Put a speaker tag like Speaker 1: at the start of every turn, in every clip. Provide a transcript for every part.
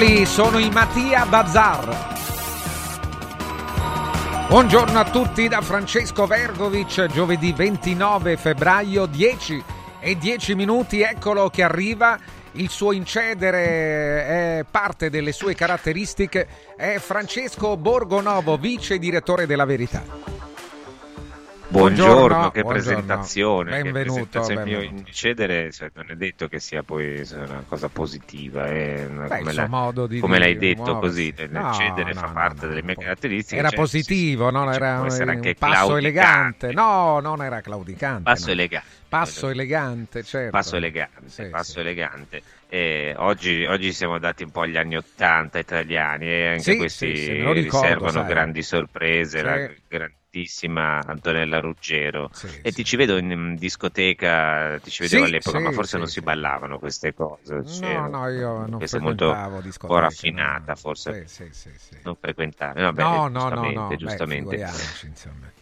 Speaker 1: Eccoli, sono i Mattia Bazar. Buongiorno a tutti da Francesco Vergovic, giovedì 29 febbraio, 10 e 10 minuti, eccolo che arriva. Il suo incedere è parte delle sue caratteristiche, è Francesco Borgonovo, vice direttore della Verità.
Speaker 2: Buongiorno,
Speaker 1: Buongiorno,
Speaker 2: che
Speaker 1: buongiorno.
Speaker 2: presentazione. che
Speaker 1: Benvenuto,
Speaker 2: presentazione. Il mio
Speaker 1: benvenuto.
Speaker 2: incedere cioè, non è detto che sia poi una cosa positiva, una-
Speaker 1: Beh,
Speaker 2: come, la-
Speaker 1: modo di
Speaker 2: come l'hai
Speaker 1: di
Speaker 2: detto così,
Speaker 1: muoversi.
Speaker 2: l'incedere
Speaker 1: No,
Speaker 2: fa
Speaker 1: no,
Speaker 2: parte
Speaker 1: no,
Speaker 2: delle mie
Speaker 1: no.
Speaker 2: caratteristiche.
Speaker 1: Era
Speaker 2: cioè,
Speaker 1: positivo,
Speaker 2: sì,
Speaker 1: no?
Speaker 2: sì,
Speaker 1: era un
Speaker 2: anche
Speaker 1: passo elegante. No, non era claudicante.
Speaker 2: Passo
Speaker 1: no.
Speaker 2: elegante.
Speaker 1: Passo elegante, certo.
Speaker 2: Passo elegante,
Speaker 1: Sì,
Speaker 2: passo
Speaker 1: sì.
Speaker 2: elegante. Eh, oggi, oggi siamo dati un po' agli anni Ottanta italiani e anche
Speaker 1: Sì,
Speaker 2: questi
Speaker 1: sì, ricordo,
Speaker 2: riservano
Speaker 1: sai.
Speaker 2: grandi sorprese, la grandissima Antonella Ruggero.
Speaker 1: Sì,
Speaker 2: E
Speaker 1: sì.
Speaker 2: ti ci vedo in, discoteca, ti ci vedevo
Speaker 1: Sì,
Speaker 2: all'epoca, ma forse non si ballavano queste cose. cioè,
Speaker 1: No, no, io non frequentavo
Speaker 2: un
Speaker 1: discoteche.
Speaker 2: po'
Speaker 1: no.
Speaker 2: raffinata, forse
Speaker 1: sì, sì.
Speaker 2: non frequentare. Vabbè,
Speaker 1: no, no, no,
Speaker 2: giustamente,
Speaker 1: no, beh,
Speaker 2: giustamente.
Speaker 1: insomma.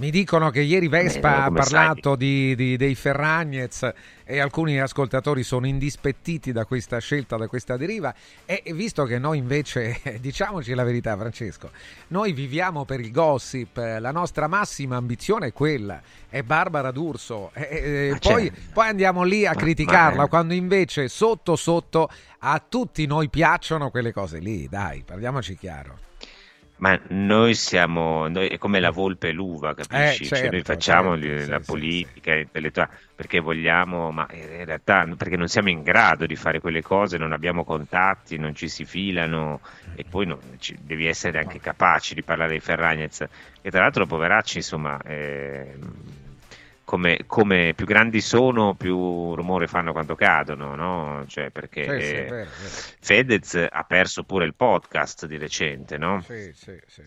Speaker 1: Mi dicono che ieri Vespa ha parlato di, di- dei Ferragnez e alcuni ascoltatori sono indispettiti da questa scelta, da questa deriva e visto che noi invece, diciamoci la verità Francesco, noi viviamo per il gossip, la nostra massima ambizione è quella, è Barbara D'Urso, e- poi,
Speaker 2: certo.
Speaker 1: poi andiamo lì a criticarla quando invece sotto sotto a tutti noi piacciono quelle cose lì, dai, parliamoci chiaro.
Speaker 2: Ma noi siamo, noi- è come la volpe e l'uva, capisci?
Speaker 1: Eh,
Speaker 2: Cioè, noi
Speaker 1: certo,
Speaker 2: facciamo
Speaker 1: certo,
Speaker 2: li-
Speaker 1: sì,
Speaker 2: la
Speaker 1: sì,
Speaker 2: politica intellettuale perché vogliamo, ma in realtà perché non siamo in grado di fare quelle cose, non abbiamo contatti, non ci si filano e poi non- ci- devi essere anche capaci di parlare dei Ferragnez, che tra l'altro poveracci, insomma, ehm, come, come più grandi sono, più rumore fanno quando cadono, no? Cioè, perché
Speaker 1: Sì,
Speaker 2: eh,
Speaker 1: vero, vero.
Speaker 2: Fedez ha perso pure il podcast di recente, no?
Speaker 1: Sì,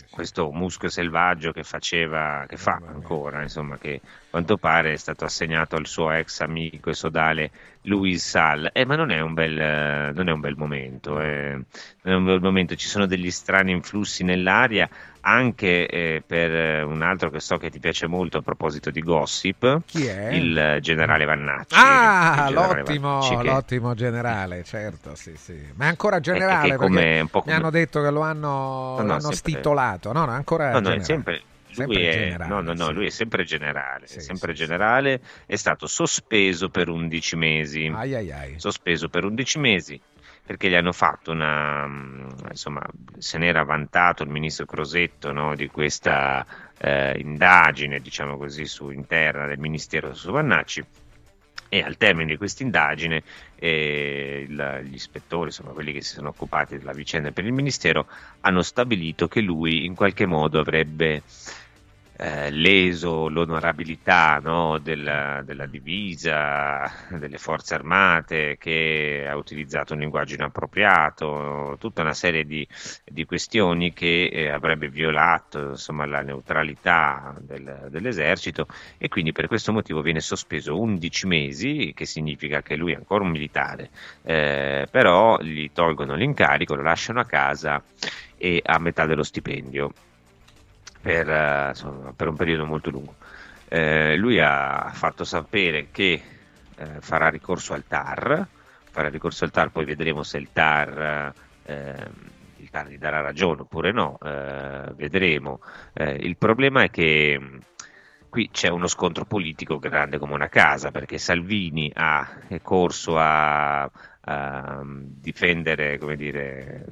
Speaker 2: questo muschio selvaggio che faceva, che fa ancora, insomma, che a quanto pare è stato assegnato al suo ex amico e sodale Luis Sal. Eh, ma non è un bel, non è un bel momento, eh, non è un bel momento, ci sono degli strani influssi nell'aria. Anche eh, per eh, un altro che so che ti piace molto a proposito di gossip,
Speaker 1: Chi è?
Speaker 2: il generale Vannacci.
Speaker 1: Ah,
Speaker 2: generale
Speaker 1: l'ottimo,
Speaker 2: Vannacci che-
Speaker 1: l'ottimo generale, certo, sì, sì. Ma è ancora generale
Speaker 2: come- un po'
Speaker 1: mi
Speaker 2: come-
Speaker 1: hanno detto che lo hanno,
Speaker 2: No, no, sempre-
Speaker 1: stitolato. No, no, ancora
Speaker 2: No, no, è
Speaker 1: generale.
Speaker 2: sempre, lui è,
Speaker 1: generale,
Speaker 2: no, no, no,
Speaker 1: sì.
Speaker 2: lui è sempre generale,
Speaker 1: Sì,
Speaker 2: è sempre
Speaker 1: sì.
Speaker 2: generale, è stato sospeso per 11 mesi,
Speaker 1: Ai ai ai.
Speaker 2: sospeso per 11 mesi perché gli hanno fatto una, mm, insomma, se n'era vantato il ministro Crosetto no, di questa eh, indagine, diciamo così, su interna del ministero su Vannacci. E al termine di questa indagine eh, gli ispettori, insomma quelli che si sono occupati della vicenda per il ministero, hanno stabilito che lui in qualche modo avrebbe eh, leso l'onorabilità no, della, della divisa delle forze armate, che ha utilizzato un linguaggio inappropriato, tutta una serie di, di questioni che eh, avrebbe violato insomma, la neutralità del- dell'esercito. E quindi per questo motivo viene sospeso 11 mesi, che significa che lui è ancora un militare, eh, però gli tolgono l'incarico, lo lasciano a casa e a metà dello stipendio per, eh, insomma, per un periodo molto lungo. Eh, lui ha fatto sapere che eh, farà ricorso al TAR, farà ricorso al TAR, poi vedremo se il TAR, eh, il TAR gli darà ragione oppure no, eh, vedremo. Eh, il problema è che mh, qui c'è uno scontro politico grande come una casa, perché Salvini ha corso a, a difendere, come dire,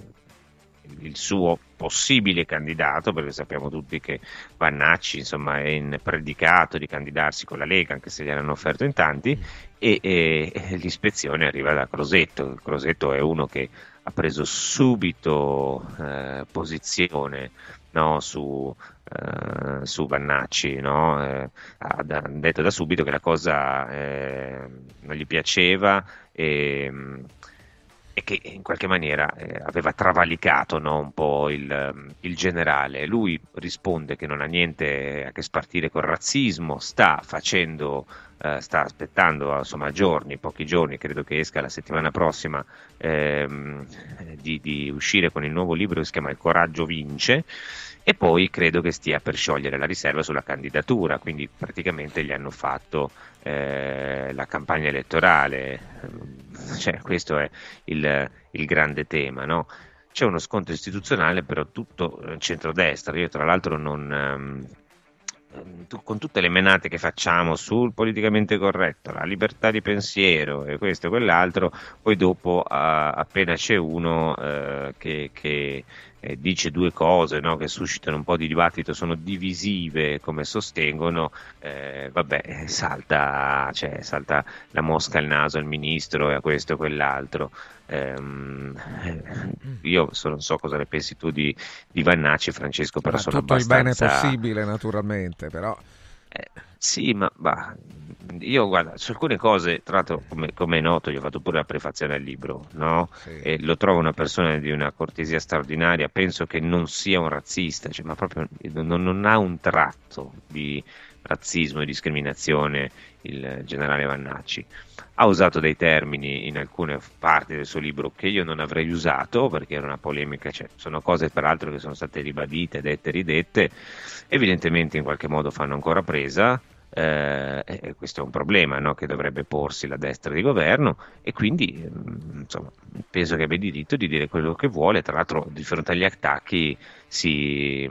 Speaker 2: il suo possibile candidato, perché sappiamo tutti che Vannacci insomma, è in predicato di candidarsi con la Lega, anche se gliel'hanno offerto in tanti, e, e- l'ispezione arriva da Crosetto. Crosetto è uno che ha preso subito eh, posizione no, su, eh, su Vannacci, no? Eh, ha detto da subito che la cosa eh, non gli piaceva e, e che in qualche maniera eh, aveva travalicato no, un po' il, ehm, il generale. Lui risponde che non ha niente a che spartire col razzismo, sta facendo, eh, sta aspettando insomma giorni, pochi giorni, credo che esca la settimana prossima, ehm, di, di uscire con il nuovo libro che si chiama Il coraggio vince. E poi credo che stia per sciogliere la riserva sulla candidatura, quindi praticamente gli hanno fatto eh, la campagna elettorale. Cioè, questo è il, il grande tema, no? C'è uno scontro istituzionale, però tutto eh, centrodestra. Io, tra l'altro, non. ehm, tu- con tutte le menate che facciamo sul politicamente corretto, la libertà di pensiero e questo e quell'altro, poi dopo, appena c'è uno eh, che, che- eh, dice due cose no, che suscitano un po' di dibattito, sono divisive come sostengono, eh, vabbè, salta, cioè, salta, la mosca al naso al ministro e a questo e quell'altro. Ehm, io so, non so cosa ne pensi tu di, di Vannacci, Francesco, però sono
Speaker 1: tutto
Speaker 2: abbastanza...
Speaker 1: il bene possibile, naturalmente, però...
Speaker 2: Eh, sì, ma bah, io guarda, su alcune cose, tra l'altro come, come, è noto, gli ho fatto pure la prefazione al libro, no? Sì. E lo trovo una persona di una cortesia straordinaria, penso che non sia un razzista, cioè, ma proprio non, non, ha un tratto di razzismo e discriminazione il generale Vannacci. Ha usato dei termini in alcune parti del suo libro che io non avrei usato perché era una polemica, cioè, sono cose peraltro che sono state ribadite, dette, e ridette, evidentemente in qualche modo fanno ancora presa eh, e questo è un problema no? che dovrebbe porsi la destra di governo e quindi mm, insomma, penso che abbia diritto di dire quello che vuole, tra l'altro di fronte agli attacchi si,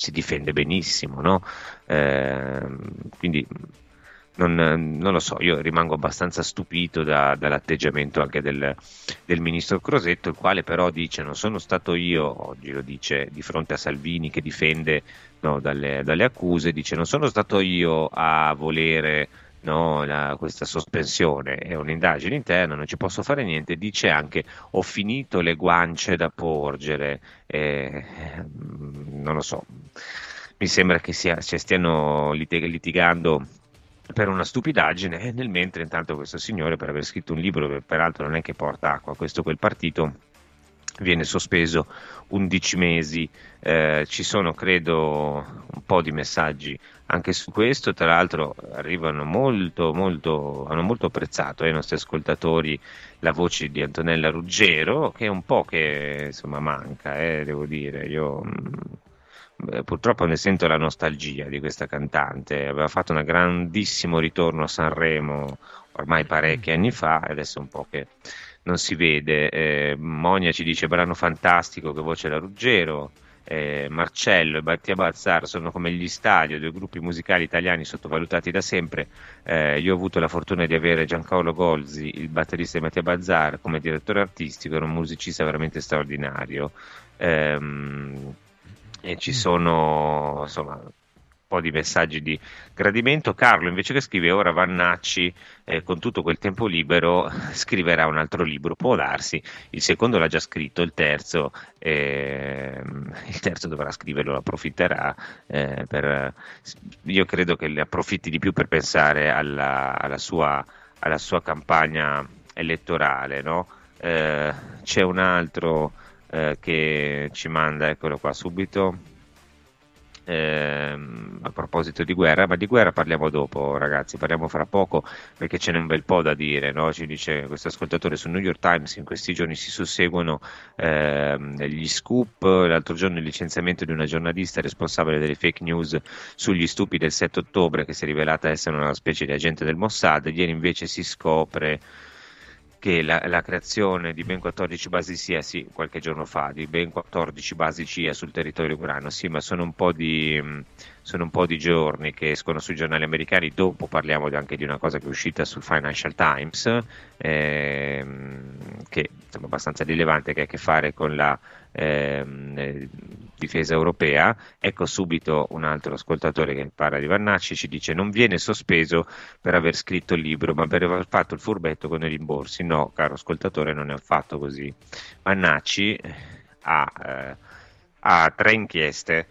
Speaker 2: si difende benissimo, no? eh, quindi non, non, lo so, io rimango abbastanza stupito da, dall'atteggiamento anche del, del, ministro Crosetto, il quale però dice non sono stato io, oggi lo dice di fronte a Salvini che difende no, dalle, dalle, accuse, dice non sono stato io a volere no, la, questa sospensione, è un'indagine interna, non ci posso fare niente, dice anche ho finito le guance da porgere, eh, non lo so, mi sembra che sia, cioè, stiano litigando per una stupidaggine e nel mentre intanto questo signore per aver scritto un libro che peraltro non è che porta acqua questo quel partito viene sospeso 11 mesi. Eh, ci sono credo un po' di messaggi anche su questo. Tra l'altro arrivano molto molto hanno molto apprezzato ai nostri ascoltatori la voce di Antonella Ruggero che è un po' che insomma manca eh, devo dire. Io mh, purtroppo ne sento la nostalgia di questa cantante. Aveva fatto un grandissimo ritorno a Sanremo ormai parecchi anni fa e adesso un po' che non si vede. Eh, Monia ci dice brano fantastico, che voce da Ruggero. Eh, Marcello e Battia Bazzar sono come gli stadio, due gruppi musicali italiani sottovalutati da sempre. Eh, io ho avuto la fortuna di avere Giancarlo Golzi, il batterista di Mattia Bazzar, come direttore artistico, era un musicista veramente straordinario. Eh, e ci sono insomma po' di messaggi di gradimento. Carlo invece che scrive ora Vannacci eh, con tutto quel tempo libero scriverà un altro libro, può darsi, il secondo l'ha già scritto, il terzo, eh, il terzo dovrà scriverlo, approfitterà, eh, per, io credo che ne approfitti di più per pensare alla, alla, sua, alla sua, campagna elettorale. No? Eh, c'è un altro eh, che ci manda, eccolo qua subito, eh, a proposito di guerra, ma di guerra parliamo dopo ragazzi, parliamo fra poco perché ce n'è un bel po' da dire, no? ci dice questo ascoltatore su New York Times, in questi giorni si susseguono eh, gli scoop, l'altro giorno il licenziamento di una giornalista responsabile delle fake news sugli stupi del 7 ottobre che si è rivelata essere una specie di agente del Mossad, ieri invece si scopre che la, la, creazione di ben 14 basi CIA, sì, qualche giorno fa, di ben 14 basi CIA sul territorio ucraino, sì, ma sono un po' di, sono un po' di giorni che escono sui giornali americani, dopo parliamo anche di una cosa che è uscita sul Financial Times, ehm, che è abbastanza rilevante, che ha a che fare con la ehm, eh, difesa europea. Ecco subito un altro ascoltatore che parla di Vannacci, ci dice non viene sospeso per aver scritto il libro, ma per aver fatto il furbetto con i rimborsi. No, caro ascoltatore, non è affatto così. Vannacci ha, eh, ha tre inchieste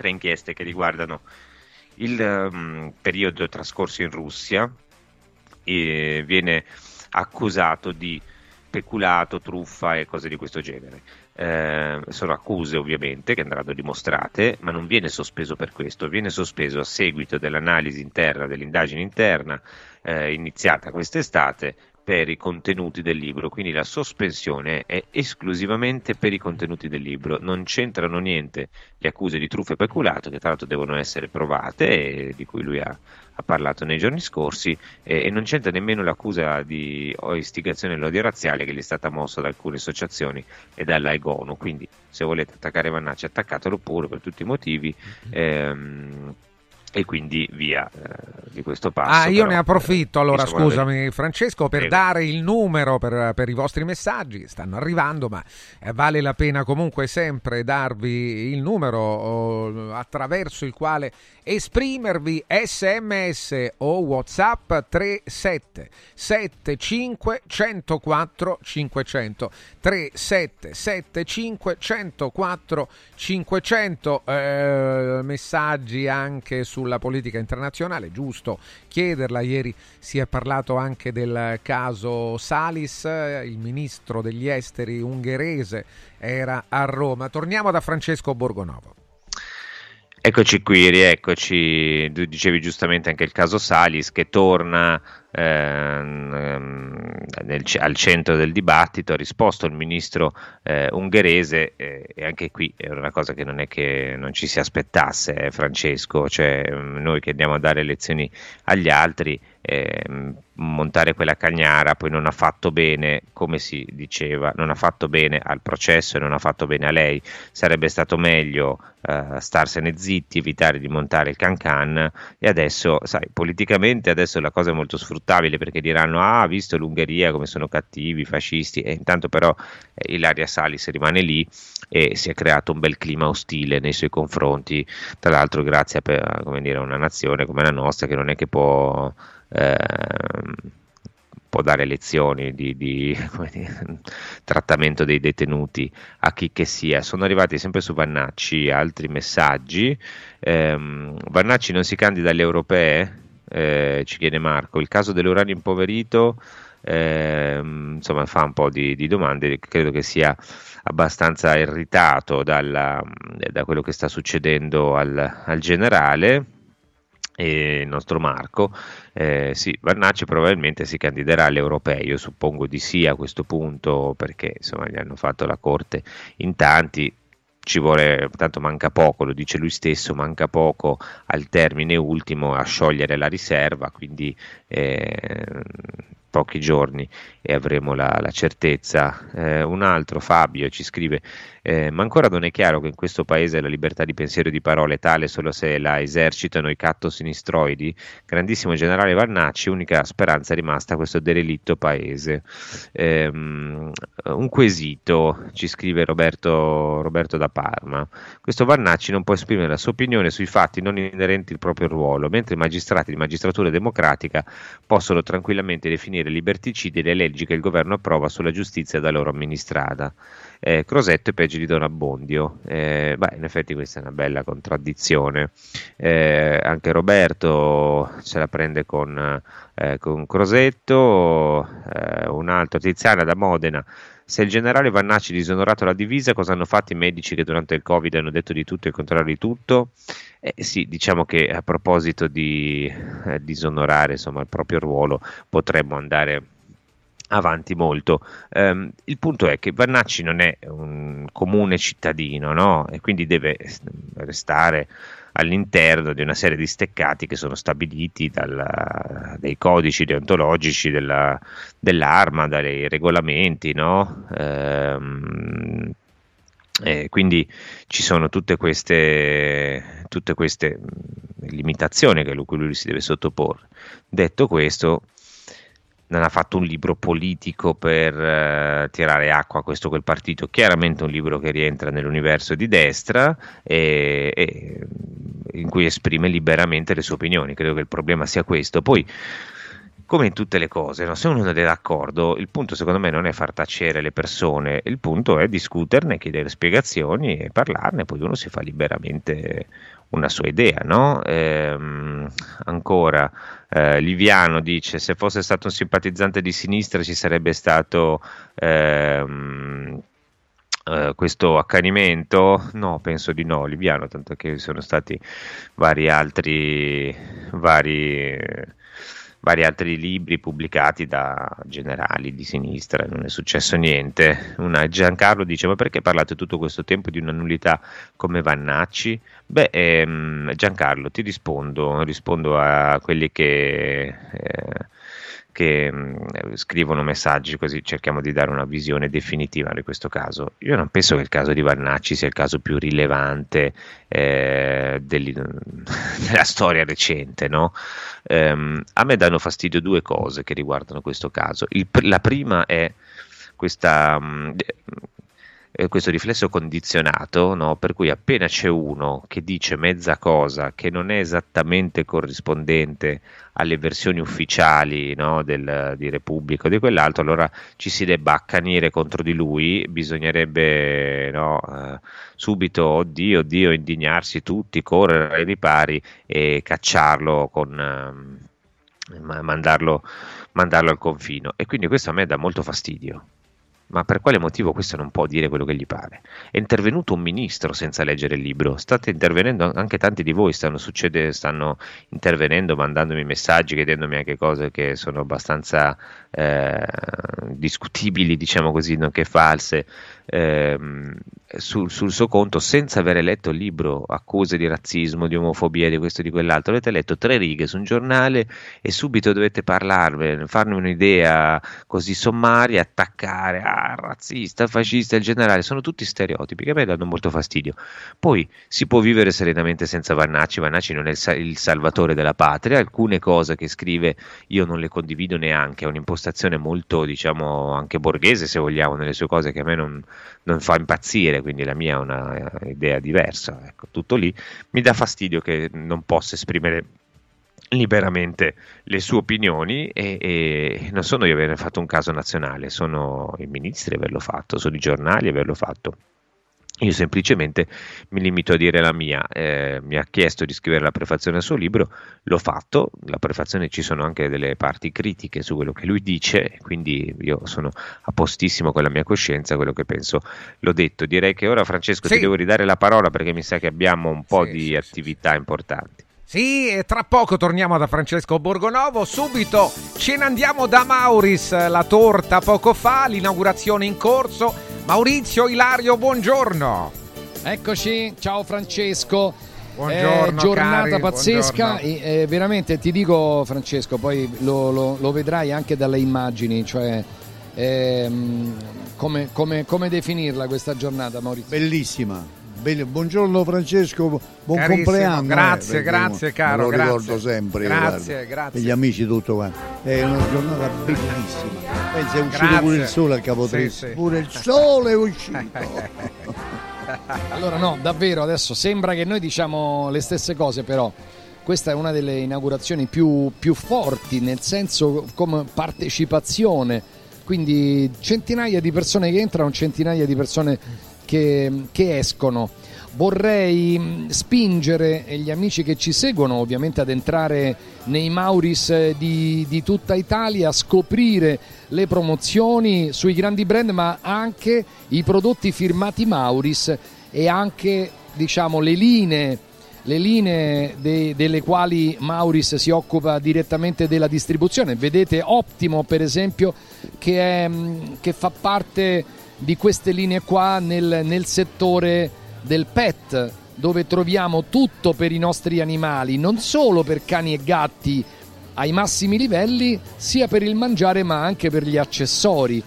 Speaker 2: tre inchieste che riguardano il um, periodo trascorso in Russia e viene accusato di peculato, truffa e cose di questo genere. Eh, sono accuse ovviamente che andranno dimostrate, ma non viene sospeso per questo, viene sospeso a seguito dell'analisi interna, dell'indagine interna eh, iniziata quest'estate per i contenuti del libro, quindi la sospensione è esclusivamente per i contenuti del libro, non c'entrano niente le accuse di truffa e peculato che tra l'altro devono essere provate e di cui lui ha, ha parlato nei giorni scorsi e, e, non c'entra nemmeno l'accusa di istigazione all'odio razziale che gli è stata mossa da alcune associazioni e dalla EGONU, quindi se volete attaccare Vannacci attaccatelo pure per tutti i motivi. Ehm, e quindi via eh, di questo passo.
Speaker 1: Ah, io però, ne approfitto eh, allora, scusami Francesco, per Prego. dare il numero per, per, i vostri messaggi, stanno arrivando, ma eh, vale la pena comunque sempre darvi il numero attraverso il quale esprimervi sms o whatsapp 37 75 104 500 37 75 104 500 eh, messaggi anche sulla politica internazionale giusto chiederla. Ieri si è parlato anche del caso Salis il ministro degli esteri ungherese era a Roma. Torniamo da Francesco Borgonovo
Speaker 2: Eccoci qui, rieccoci. Tu dicevi giustamente anche il caso Salis che torna ehm, nel, al centro del dibattito. Ha risposto il ministro eh, ungherese eh, e anche qui è una cosa che non è che non ci si aspettasse, eh, Francesco. Cioè, noi che andiamo a dare lezioni agli altri eh, montare quella cagnara poi non ha fatto bene, come si diceva, non ha fatto bene al processo e non ha fatto bene a lei. Sarebbe stato meglio eh, starsene zitti, evitare di montare il cancan. E adesso, sai, politicamente adesso la cosa è molto sfruttabile perché diranno ah, visto l'Ungheria come sono cattivi, fascisti e intanto però eh, Ilaria Salis rimane lì e si è creato un bel clima ostile nei suoi confronti, tra l'altro grazie a, come dire, una nazione come la nostra che non è che può può dare lezioni di, di dire, trattamento dei detenuti a chi che sia. Sono arrivati sempre su Vannacci altri messaggi. Eh, Vannacci non si candida alle europee, eh, ci chiede Marco. Il caso dell'uranio impoverito eh, insomma fa un po' di, di, domande. Credo che sia abbastanza irritato dalla, da quello che sta succedendo al, al generale il nostro Marco, eh, sì, Vannacci probabilmente si candiderà alle europee, io suppongo di sì a questo punto perché insomma gli hanno fatto la corte in tanti, ci vuole, tanto manca poco, lo dice lui stesso, manca poco al termine ultimo a sciogliere la riserva, quindi eh, pochi giorni e avremo la, la certezza. Eh, un altro, Fabio, ci scrive eh, ma ancora non è chiaro che in questo paese la libertà di pensiero e di parole è tale solo se la esercitano i catto-sinistroidi? Grandissimo generale Vannacci, unica speranza rimasta questo derelitto paese. Eh, un quesito, ci scrive Roberto, Roberto da Parma. Questo Vannacci non può esprimere la sua opinione sui fatti non inerenti al proprio ruolo, mentre i magistrati di magistratura democratica possono tranquillamente definire liberticidi le leggi che il governo approva sulla giustizia da loro amministrata eh, Crosetto e peggio di Don Abbondio. Eh, beh, in effetti questa è una bella contraddizione. Eh, anche Roberto se la prende con, eh, con Crosetto, eh, un altro Tiziana da Modena. Se il generale Vannacci disonorato la divisa, cosa hanno fatto i medici che durante il Covid hanno detto di tutto e il contrario di tutto? Eh, sì, diciamo che a proposito di eh, disonorare insomma, il proprio ruolo, potremmo andare avanti molto. Um, il punto è che Vannacci non è un comune cittadino, no? E quindi deve restare all'interno di una serie di steccati che sono stabiliti dalla, dai codici deontologici della, dell'arma, dai regolamenti, no? Um, quindi ci sono tutte queste, tutte queste limitazioni a cui lui si deve sottoporre. Detto questo, non ha fatto un libro politico per uh, tirare acqua a questo o quel partito, chiaramente un libro che rientra nell'universo di destra e, e, in cui esprime liberamente le sue opinioni, credo che il problema sia questo. Poi come in tutte le cose, no? se uno non è d'accordo, il punto secondo me non è far tacere le persone, il punto è discuterne, chiedere spiegazioni e parlarne, poi uno si fa liberamente una sua idea. No? Ehm, ancora, eh, Liviano dice: Se fosse stato un simpatizzante di sinistra, ci sarebbe stato. Ehm, Uh, questo accanimento? No, penso di no, Liviano, tanto che sono stati vari altri, vari, vari altri libri pubblicati da generali di sinistra, non è successo niente. Una, Giancarlo dice: Ma perché parlate tutto questo tempo di una nullità come Vannacci? Beh, ehm, Giancarlo, ti rispondo, rispondo a quelli che. Eh, che mh, scrivono messaggi così cerchiamo di dare una visione definitiva di questo caso. Io non penso che il caso di Vannacci sia il caso più rilevante eh, della storia recente. No? Um, a me danno fastidio due cose che riguardano questo caso. Il, la prima è questa, mh, eh, questo riflesso condizionato, no? per cui appena c'è uno che dice mezza cosa che non è esattamente corrispondente alle versioni ufficiali no? Del, di Repubblica o di quell'altro, allora ci si debba accanire contro di lui, bisognerebbe no, eh, subito, oddio, oddio, indignarsi tutti, correre ai ripari e cacciarlo con... Eh, mandarlo, mandarlo al confino. E quindi questo a me dà molto fastidio ma per quale motivo questo non può dire quello che gli pare? È intervenuto un ministro senza leggere il libro, state intervenendo anche tanti di voi, stanno, succede, stanno intervenendo, mandandomi messaggi, chiedendomi anche cose che sono abbastanza eh, discutibili, diciamo così, nonché false, eh, sul, sul, suo conto senza aver letto il libro, accuse di razzismo, di omofobia, di questo e di quell'altro, avete letto tre righe su un giornale e subito dovete parlarvene, farne un'idea così sommaria, attaccare, ah, razzista, fascista, il generale, sono tutti stereotipi che a me danno molto fastidio. Poi si può vivere serenamente senza Vannacci, Vannacci non è il, il salvatore della patria, alcune cose che scrive io non le condivido neanche, ha un'impostazione molto, diciamo, anche borghese se vogliamo, nelle sue cose che a me non, non fa impazzire, quindi la mia è una idea diversa, ecco, tutto lì. Mi dà fastidio che non possa esprimere liberamente le sue opinioni e, e, non sono io aver fatto un caso nazionale, sono i ministri averlo fatto, sono i giornali averlo fatto. Io semplicemente mi limito a dire la mia, eh, mi ha chiesto di scrivere la prefazione al suo libro, l'ho fatto, la prefazione ci sono anche delle parti critiche su quello che lui dice, quindi io sono a postissimo con la mia coscienza, quello che penso l'ho detto. Direi che ora Francesco sì. ti devo ridare la parola perché mi sa che abbiamo un po' sì, di sì, attività importanti.
Speaker 1: Sì, e tra poco torniamo da Francesco Borgonovo. Subito ce ne andiamo da Mauris, la torta poco fa, l'inaugurazione in corso. Maurizio Ilario, buongiorno.
Speaker 3: Eccoci, ciao Francesco.
Speaker 1: Buongiorno,
Speaker 3: eh, giornata
Speaker 1: cari,
Speaker 3: pazzesca e, eh, veramente ti dico Francesco, poi lo, lo, lo vedrai anche dalle immagini, cioè ehm, come, come, come definirla questa giornata Maurizio?
Speaker 4: Bellissima, Bene, buongiorno Francesco, buon
Speaker 1: Carissimo,
Speaker 4: compleanno.
Speaker 1: Grazie,
Speaker 4: eh,
Speaker 1: grazie caro.
Speaker 4: Lo
Speaker 1: grazie.
Speaker 4: ricordo sempre.
Speaker 1: Grazie,
Speaker 4: guarda,
Speaker 1: grazie.
Speaker 4: E gli amici tutto quanto. È una giornata bellissima. Pensa è uscito
Speaker 1: Grazie.
Speaker 4: pure il sole al Capo
Speaker 1: Sì,
Speaker 4: sì,
Speaker 1: sì.
Speaker 4: Pure il sole è uscito.
Speaker 3: Allora no, davvero adesso sembra che noi diciamo le stesse cose, però questa è una delle inaugurazioni più, più forti, nel senso come partecipazione, quindi centinaia di persone che entrano, centinaia di persone che, che escono. Vorrei mh, spingere gli amici che ci seguono ovviamente ad entrare nei Mauris eh, di, di tutta Italia, a scoprire le promozioni sui grandi brand, ma anche i prodotti firmati Mauris e anche diciamo, le linee, le linee de- delle quali Mauris si occupa direttamente della distribuzione. Vedete Optimo per esempio che, è, mh, che fa parte di queste linee qua nel, nel settore del pet dove troviamo tutto per i nostri animali, non solo per cani e gatti ai massimi livelli, sia per il mangiare ma anche per gli accessori.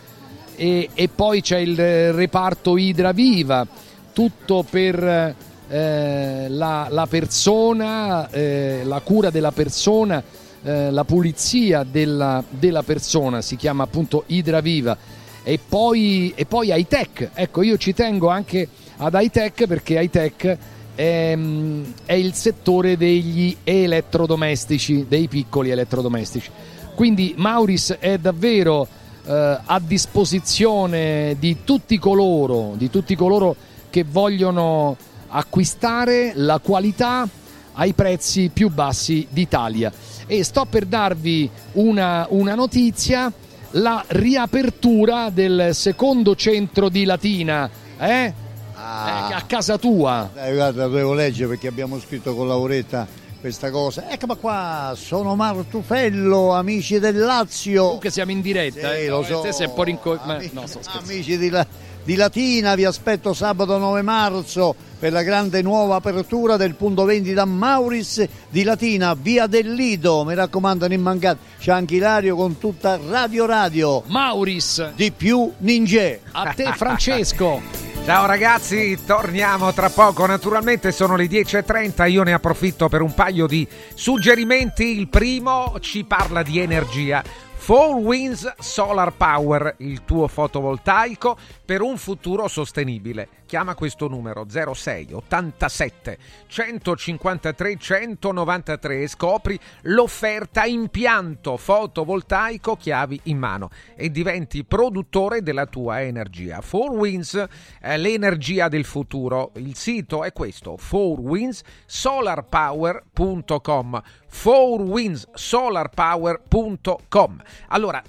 Speaker 3: E, e poi c'è il reparto Idra Viva, tutto per eh, la, la persona, eh, la cura della persona, eh, la pulizia della, della persona, si chiama appunto Idra Viva. E poi, e poi high ecco io ci tengo anche ad high perché high è, è il settore degli elettrodomestici, dei piccoli elettrodomestici. Quindi Mauris è davvero eh, a disposizione di tutti coloro, di tutti coloro che vogliono acquistare la qualità ai prezzi più bassi d'Italia. E sto per darvi una, una notizia, la riapertura del secondo centro di Latina, eh?
Speaker 4: Ah.
Speaker 3: Eh, a casa tua.
Speaker 4: Dai, guarda, dovevo leggere perché abbiamo scritto con Lauretta questa cosa. Ecco qua, sono Martufello, amici del Lazio.
Speaker 3: Comunque siamo in diretta,
Speaker 4: Sì,
Speaker 3: eh.
Speaker 4: lo so.
Speaker 3: sei un po' rinco-
Speaker 4: Amici,
Speaker 3: no,
Speaker 4: amici di, La- di Latina, vi aspetto sabato 9 marzo per la grande nuova apertura del punto vendita Mauris di Latina, via del Lido, mi raccomando non mancate, c'è anche Ilario con tutta Radio Radio.
Speaker 3: Mauris,
Speaker 4: Di più Ninja.
Speaker 3: a te Francesco.
Speaker 1: Ciao ragazzi, torniamo tra poco. Naturalmente sono le 10.30, io ne approfitto per un paio di suggerimenti. Il primo ci parla di energia. Four Winds Solar Power, il tuo fotovoltaico per un futuro sostenibile. Chiama questo numero 06 87 153 193 e scopri l'offerta impianto fotovoltaico chiavi in mano e diventi produttore della tua energia. Four Winds è l'energia del futuro. Il sito è questo, fourwindsolarpower.com fourwindsolarpower.com Allora,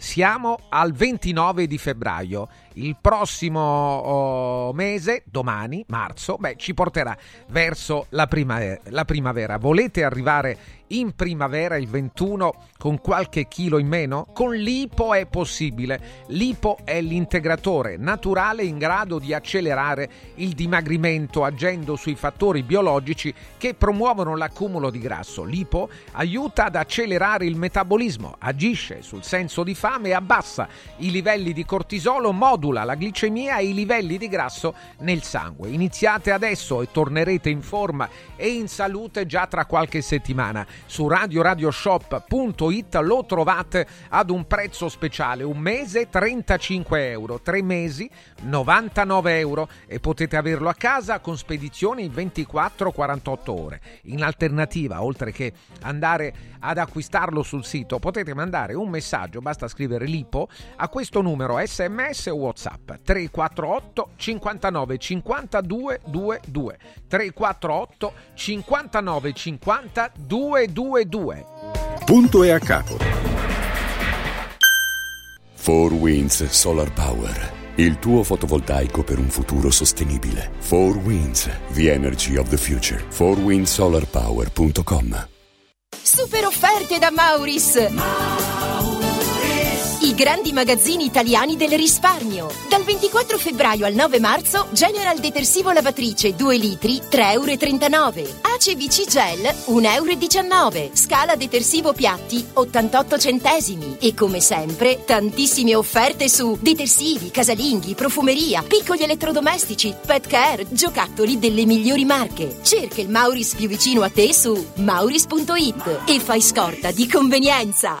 Speaker 1: siamo al 29 di febbraio. Il prossimo oh, mese, domani, marzo, beh, ci porterà verso la primavera. la primavera. Volete arrivare in primavera il 21 con qualche chilo in meno? Con l'IPO è possibile. L'IPO è l'integratore naturale in grado di accelerare il dimagrimento agendo sui fattori biologici che promuovono l'accumulo di grasso. L'IPO aiuta ad accelerare il metabolismo, agisce sul senso di fame e abbassa i livelli di cortisolo, modula la glicemia e i livelli di grasso nel sangue. Iniziate adesso e tornerete in forma e in salute già tra qualche settimana. Su radioradioshop.it lo trovate ad un prezzo speciale, un mese 35 euro, tre mesi 99 euro e potete averlo a casa con spedizioni in 24-48 ore. In alternativa, oltre che andare ad acquistarlo sul sito, potete mandare un messaggio, basta scrivere LIPO, a questo numero sms o whatsapp 348 59 50 222 348 59 50 222
Speaker 5: Punto e a capo.
Speaker 6: 4 Winds Solar Power. Il tuo fotovoltaico per un futuro sostenibile. 4 Winds, the energy of the future. 4windsolarpower.com
Speaker 7: Super offerte da Mauris! I grandi magazzini italiani del risparmio. Dal 24 febbraio al 9 marzo, General Detersivo Lavatrice 2 litri 3,39 euro. ACBC Gel 1,19 euro. Scala Detersivo Piatti 88 centesimi. E come sempre, tantissime offerte su detersivi, casalinghi, profumeria, piccoli elettrodomestici, pet care, giocattoli delle migliori marche. Cerca il Mauris più vicino a te su mauris.it e fai scorta di convenienza.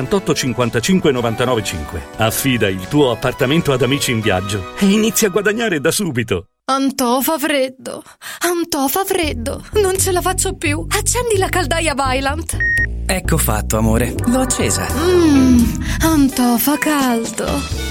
Speaker 8: 55 99 5. Affida il tuo appartamento ad Amici in Viaggio e inizia a guadagnare da subito.
Speaker 9: Antò fa freddo, Antò fa freddo, non ce la faccio più. Accendi la caldaia Vylant.
Speaker 10: Ecco fatto, amore. L'ho accesa.
Speaker 9: Mmm, Antò fa caldo.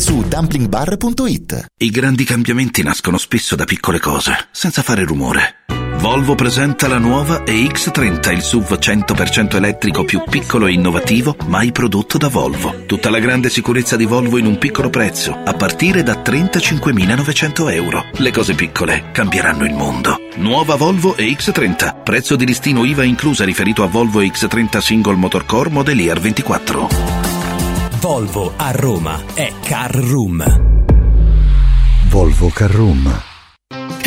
Speaker 11: su dumplingbar.it.
Speaker 12: I grandi cambiamenti nascono spesso da piccole cose, senza fare rumore. Volvo presenta la nuova EX30, il SUV 100% elettrico più piccolo e innovativo mai prodotto da Volvo. Tutta la grande sicurezza di Volvo in un piccolo prezzo, a partire da 35.900 euro. Le cose piccole cambieranno il mondo. Nuova Volvo EX30, prezzo di listino IVA inclusa riferito a Volvo EX30 Single Motorcore Modelier 24.
Speaker 13: Volvo a Roma è Car Room.
Speaker 14: Volvo Car Room.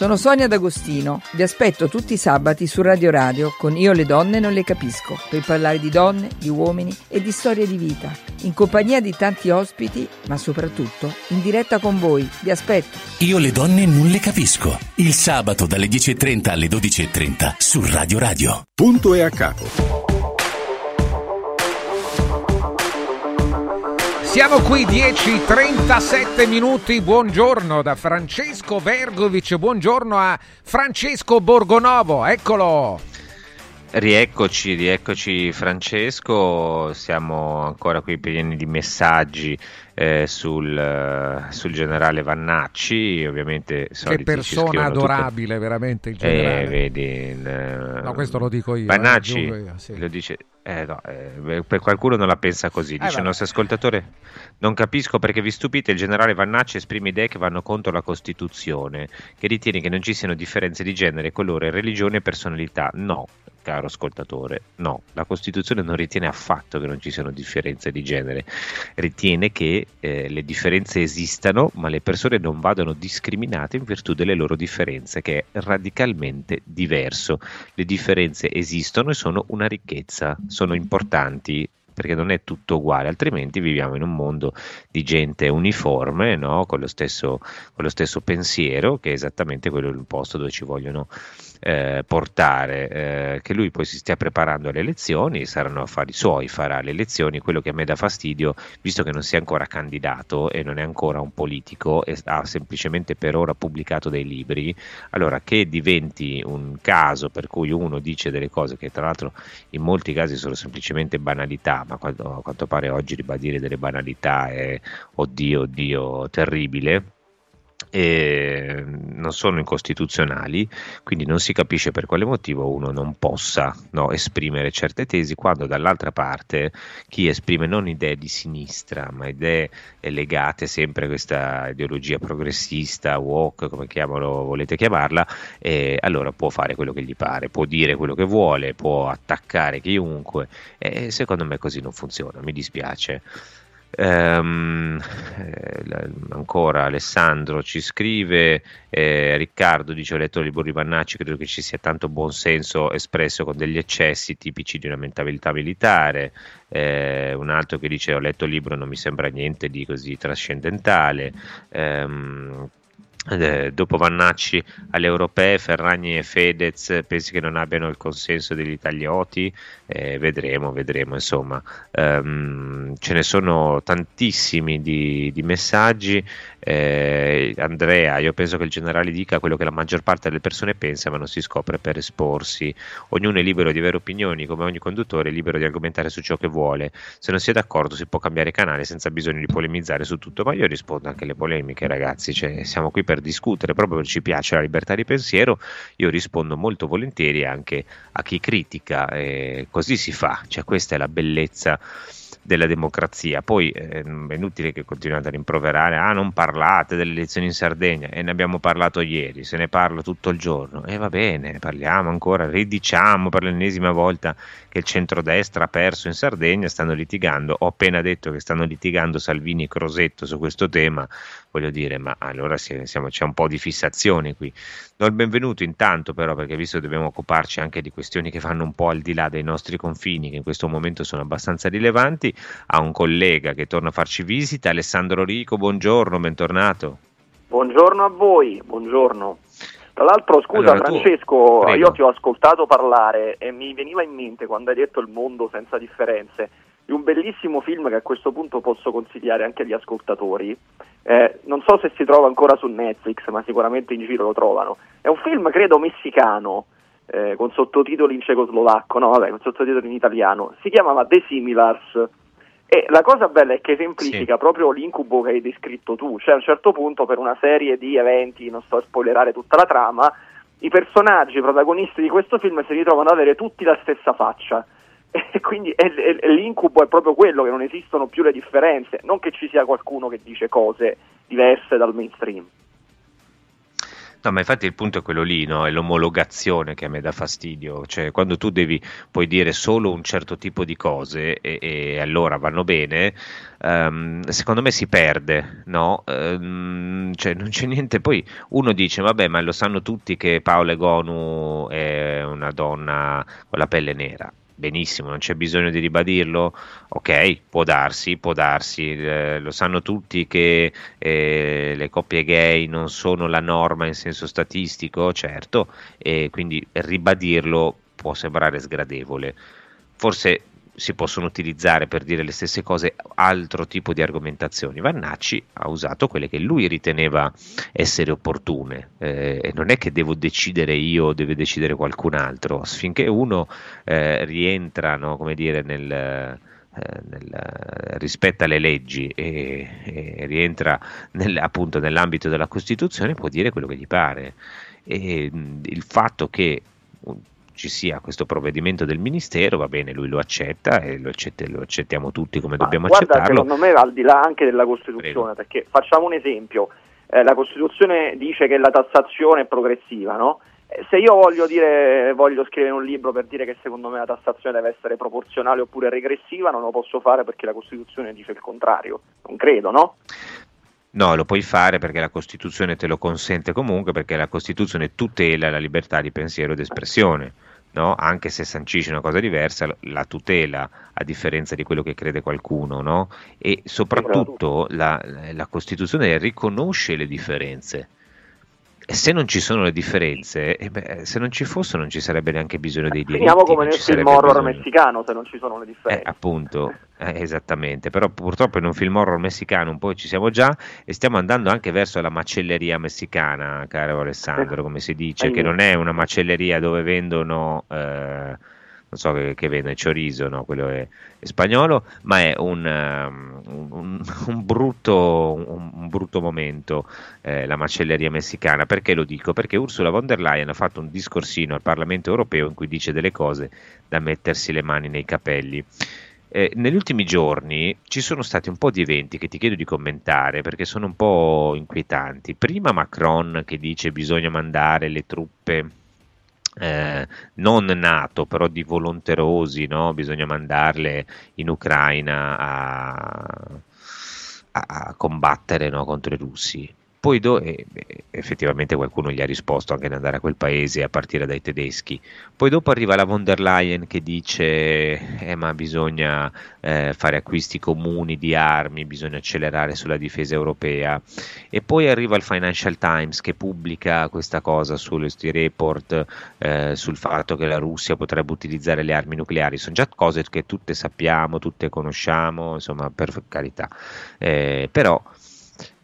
Speaker 15: sono Sonia D'Agostino. Vi aspetto tutti i sabati su Radio Radio con Io le donne non le capisco, per parlare di donne, di uomini e di storie di vita, in compagnia di tanti ospiti, ma soprattutto in diretta con voi. Vi aspetto.
Speaker 13: Io le donne non le capisco. Il sabato dalle 10.30 alle 12.30 su Radio Radio.
Speaker 5: Punto e a capo.
Speaker 1: Siamo qui 10:37 minuti. Buongiorno da Francesco Vergovic. Buongiorno a Francesco Borgonovo. Eccolo.
Speaker 2: Rieccoci, rieccoci Francesco, siamo ancora qui pieni di messaggi eh, sul, sul, generale Vannacci, ovviamente
Speaker 1: che persona adorabile tutto... veramente il generale.
Speaker 2: Eh, vedi, il,
Speaker 1: no, questo lo dico io.
Speaker 2: Vannacci io, sì. lo dice, eh, no, eh, per qualcuno non la pensa così, dice il nostro ascoltatore, non capisco perché vi stupite, il generale Vannacci esprime idee che vanno contro la Costituzione, che ritiene che non ci siano differenze di genere, colore, religione e personalità. No, caro ascoltatore, no, la Costituzione non ritiene affatto che non ci siano differenze di genere, ritiene che eh, le differenze esistano, ma le persone non vadano discriminate in virtù delle loro differenze, che è radicalmente diverso. Le differenze esistono e sono una ricchezza, sono importanti perché non è tutto uguale, altrimenti viviamo in un mondo di gente uniforme, no? con, lo stesso, con, lo stesso, pensiero, che è esattamente quello il posto dove ci vogliono eh, portare, eh, che lui poi si stia preparando alle elezioni, saranno affari suoi, farà le elezioni, quello che a me dà fastidio, visto che non sia ancora candidato e non è ancora un politico e ha semplicemente per ora pubblicato dei libri, allora che diventi un caso per cui uno dice delle cose che tra l'altro in molti casi sono semplicemente banalità, ma a quanto pare oggi ribadire delle banalità è oddio, oddio, terribile e non sono incostituzionali, quindi non si capisce per quale motivo uno non possa no, esprimere certe tesi quando dall'altra parte chi esprime non idee di sinistra, ma idee legate sempre a questa ideologia progressista, woke, come chiamalo, volete chiamarla, allora può fare quello che gli pare, può dire quello che vuole, può attaccare chiunque e secondo me così non funziona, mi dispiace. Um, eh, ancora Alessandro ci scrive eh, Riccardo dice ho letto il libro di Vannacci credo che ci sia tanto buonsenso espresso con degli eccessi tipici di una mentalità militare. Eh, un altro che dice ho letto il libro non mi sembra niente di così trascendentale. Um, eh, dopo Vannacci alle europee, Ferragni e Fedez pensi che non abbiano il consenso degli italioti? Eh, vedremo, vedremo, insomma, um, ce ne sono tantissimi di, di messaggi. Eh, Andrea, io penso che il generale dica quello che la maggior parte delle persone pensa, ma non si scopre per esporsi. Ognuno è libero di avere opinioni, come ogni conduttore è libero di argomentare su ciò che vuole. Se non si è d'accordo, si può cambiare canale senza bisogno di polemizzare su tutto. Ma io rispondo anche alle polemiche, ragazzi. Cioè, siamo qui per discutere, proprio perché ci piace la libertà di pensiero. Io rispondo molto volentieri anche a chi critica. Eh, così si fa, cioè, questa è la bellezza della democrazia. Poi eh, è inutile che continuate a rimproverare, ah non parlate delle elezioni in Sardegna e ne abbiamo parlato ieri, se ne parla tutto il giorno e va bene, parliamo ancora, ridiciamo per l'ennesima volta che il centrodestra ha perso in Sardegna, stanno litigando, ho appena detto che stanno litigando Salvini e Crosetto su questo tema, voglio dire, ma allora siamo, c'è un po' di fissazione qui. Do il benvenuto intanto però, perché visto che dobbiamo occuparci anche di questioni che vanno un po' al di là dei nostri confini, che in questo momento sono abbastanza rilevanti, a un collega che torna a farci visita, Alessandro Rico, buongiorno, bentornato.
Speaker 16: Buongiorno a voi, buongiorno. Tra l'altro, scusa
Speaker 2: Allora, tu-
Speaker 16: Francesco,
Speaker 2: Prego.
Speaker 16: io ti ho ascoltato parlare e mi veniva in mente quando hai detto il mondo senza differenze di un bellissimo film che a questo punto posso consigliare anche agli ascoltatori. Eh, non so se si trova ancora su Netflix, ma sicuramente in giro lo trovano. È un film, credo, messicano, eh, con sottotitoli in cecoslovacco, no, vabbè, con sottotitoli in italiano. Si chiamava The Similars. E la cosa bella è che esemplifica proprio l'incubo che hai descritto tu, cioè a un certo punto per una serie di eventi, non sto a spoilerare tutta la trama, i personaggi i protagonisti di questo film si ritrovano ad avere tutti la stessa faccia. E quindi è- è- è- l'incubo è proprio quello che non esistono più le differenze, non che ci sia qualcuno che dice cose diverse dal mainstream.
Speaker 2: No, ma infatti il punto è quello lì, no? È l'omologazione che a me dà fastidio. Cioè, quando tu devi puoi dire solo un certo tipo di cose e, e allora vanno bene, ehm, secondo me si perde, no? Ehm, cioè, non c'è niente. Poi uno dice, vabbè, ma lo sanno tutti che Paola Egonu è una donna con la pelle nera. Benissimo, non c'è bisogno di ribadirlo? Ok, può darsi, può darsi, eh, lo sanno tutti che eh, le coppie gay non sono la norma in senso statistico, certo, e quindi ribadirlo può sembrare sgradevole. Forse si possono utilizzare per dire le stesse cose altro tipo di argomentazioni. Vannacci ha usato quelle che lui riteneva essere opportune eh, e non è che devo decidere io o deve decidere qualcun altro, finché uno eh, rientra no, come dire, nel, eh, nel- rispetta le leggi e, e rientra nel- appunto nell'ambito della Costituzione può dire quello che gli pare. E mh, il fatto che ci sia questo provvedimento del Ministero, va bene, lui lo accetta e lo, accette- lo accettiamo tutti come dobbiamo
Speaker 16: Guarda,
Speaker 2: accettarlo.
Speaker 16: secondo me va al di là anche della Costituzione, perché facciamo un esempio, eh, la Costituzione dice che la tassazione è progressiva, no? Eh, Se io voglio dire, voglio scrivere un libro per dire che secondo me la tassazione deve essere proporzionale oppure regressiva, non lo posso fare perché la Costituzione dice il contrario. Non credo, no?
Speaker 2: No, lo puoi fare perché la Costituzione te lo consente comunque, perché la Costituzione tutela la libertà di pensiero ed espressione, no? Anche se sancisce una cosa diversa, la- la tutela a differenza di quello che crede qualcuno, no? E soprattutto la, la Costituzione riconosce le differenze. Se non ci sono le differenze, eh beh, se non ci fossero non ci sarebbe neanche bisogno dei diritti.
Speaker 16: Finiamo come nel film horror
Speaker 2: bisogno-
Speaker 16: messicano se non ci sono le
Speaker 2: eh,
Speaker 16: differenze.
Speaker 2: appunto, eh, esattamente, però purtroppo in un film horror messicano un po' ci siamo già e stiamo andando anche verso la macelleria messicana, caro Alessandro, come si dice, che non è una macelleria dove vendono, eh, non so che, che vende, chorizo, no, quello è, è spagnolo, ma è un, ehm, un- un brutto, un, brutto momento eh, la macelleria messicana. Perché lo dico? Perché Ursula von der Leyen ha fatto un discorsino al Parlamento europeo in cui dice delle cose da mettersi le mani nei capelli. Eh, negli ultimi giorni ci sono stati un po' di eventi che ti chiedo di commentare perché sono un po' inquietanti. Prima Macron che dice bisogna mandare le truppe eh, non NATO, però di volonterosi, no? bisogna mandarle in Ucraina a, a- combattere no, contro i russi. Poi do- e, effettivamente qualcuno gli ha risposto anche di andare a quel paese a partire dai tedeschi. Poi dopo arriva la von der Leyen che dice eh, ma bisogna eh, fare acquisti comuni di armi, bisogna accelerare sulla difesa europea. E poi arriva il Financial Times che pubblica questa cosa sullo report eh, sul fatto che la Russia potrebbe utilizzare le armi nucleari. Sono già cose che tutte sappiamo, tutte conosciamo, insomma, per carità. Eh, però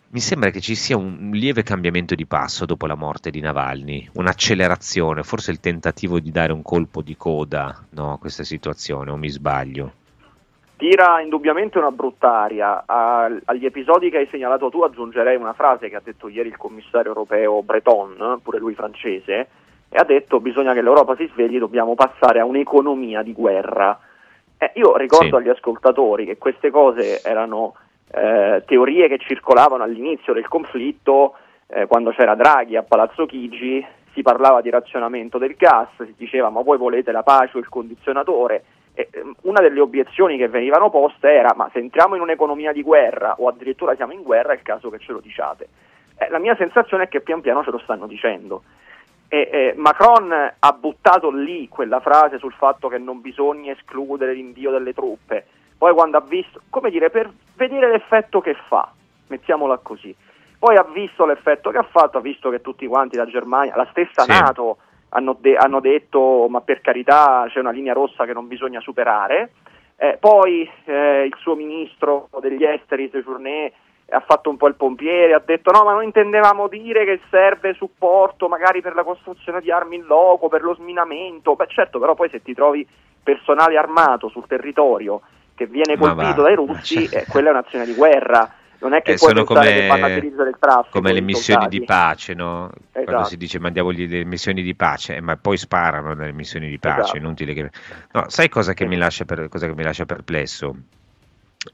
Speaker 2: mi sembra che ci sia un lieve cambiamento di passo dopo la morte di Navalny, un'accelerazione, forse il tentativo di dare un colpo di coda no, a questa situazione, o mi sbaglio?
Speaker 16: Tira indubbiamente una brutta aria. Agli episodi che hai segnalato tu aggiungerei una frase che ha detto ieri il commissario europeo Breton, pure lui francese, e ha detto bisogna che l'Europa si svegli, dobbiamo passare a un'economia di guerra. Eh, io ricordo sì. agli ascoltatori che queste cose erano eh, teorie che circolavano all'inizio del conflitto, eh, quando c'era Draghi a Palazzo Chigi, si parlava di razionamento del gas, si diceva ma voi volete la pace o il condizionatore? E, ehm, una delle obiezioni che venivano poste era ma se entriamo in un'economia di guerra o addirittura siamo in guerra è il caso che ce lo diciate. Eh, la mia sensazione è che pian piano ce lo stanno dicendo. E, eh, Macron ha buttato lì quella frase sul fatto che non bisogna escludere l'invio delle truppe, poi quando ha visto, come dire, per vedere l'effetto che fa, mettiamola così. Poi ha visto l'effetto che ha fatto, ha visto che tutti quanti, la Germania, la stessa sì. Nato, hanno, de- hanno, detto ma per carità c'è una linea rossa che non bisogna superare. Eh, poi eh, il suo ministro degli esteri, Sejourné, ha fatto un po' il pompiere, ha detto no ma non intendevamo dire che serve supporto magari per la costruzione di armi in loco, per lo sminamento, beh certo però poi se ti trovi personale armato sul territorio che viene colpito dai russi, cioè... eh, quella è un'azione di guerra. Non è che eh, puoi come, che a il traffico.
Speaker 2: Come le missioni soldati. di pace, no? Esatto. Quando si dice mandiamogli le missioni di pace, eh, ma poi sparano nelle missioni di pace. Esatto. Inutile che... no, sai cosa che, mi lascia per... cosa che mi lascia perplesso?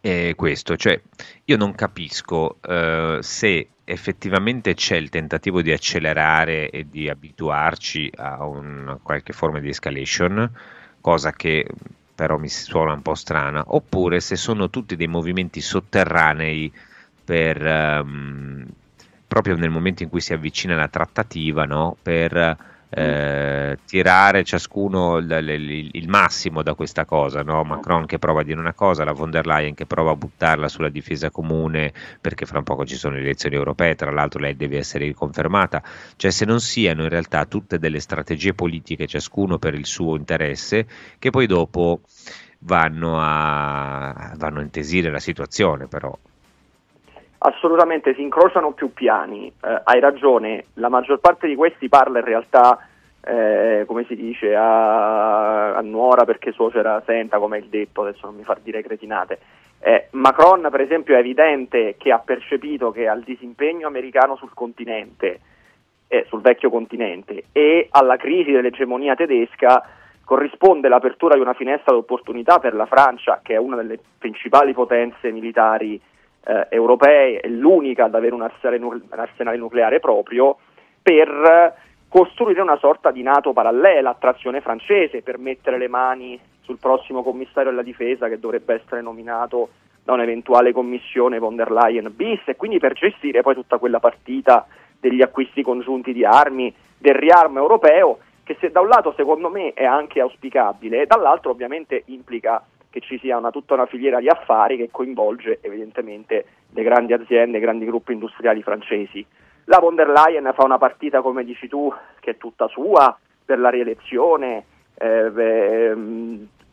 Speaker 2: È questo, cioè io non capisco uh, se effettivamente c'è il tentativo di accelerare e di abituarci a una qualche forma di escalation, cosa che però mi suona un po' strana, oppure se sono tutti dei movimenti sotterranei per, um, proprio nel momento in cui si avvicina la trattativa, no? per eh, tirare ciascuno il, il, il, massimo da questa cosa. No? Macron che prova a dire una cosa, la von der Leyen che prova a buttarla sulla difesa comune perché fra un poco ci sono le elezioni europee, tra l'altro lei deve essere riconfermata. Cioè se non siano in realtà tutte delle strategie politiche, ciascuno per il suo interesse, che poi dopo vanno a, vanno a intesire la situazione però.
Speaker 16: Assolutamente, si incrociano più piani, eh, hai ragione, la maggior parte di questi parla in realtà, eh, come si dice, a, a, nuora perché suocera senta, come il detto, adesso non mi far dire cretinate. Eh, Macron, per esempio, è evidente che ha percepito che al disimpegno americano sul continente, eh, sul vecchio continente, e alla crisi dell'egemonia tedesca corrisponde l'apertura di una finestra d'opportunità per la Francia, che è una delle principali potenze militari eh, europee, è l'unica ad avere un arsenale, un arsenale nucleare proprio, per costruire una sorta di Nato parallela a trazione francese, per mettere le mani sul prossimo commissario della difesa che dovrebbe essere nominato da un'eventuale commissione von der Leyen bis e quindi per gestire poi tutta quella partita degli acquisti congiunti di armi, del riarmo europeo, che se da un lato secondo me è anche auspicabile, dall'altro ovviamente implica che ci sia una, tutta una filiera di affari che coinvolge evidentemente le grandi aziende, i grandi gruppi industriali francesi. La von der Leyen fa una partita, come dici tu, che è tutta sua per la rielezione, eh, beh,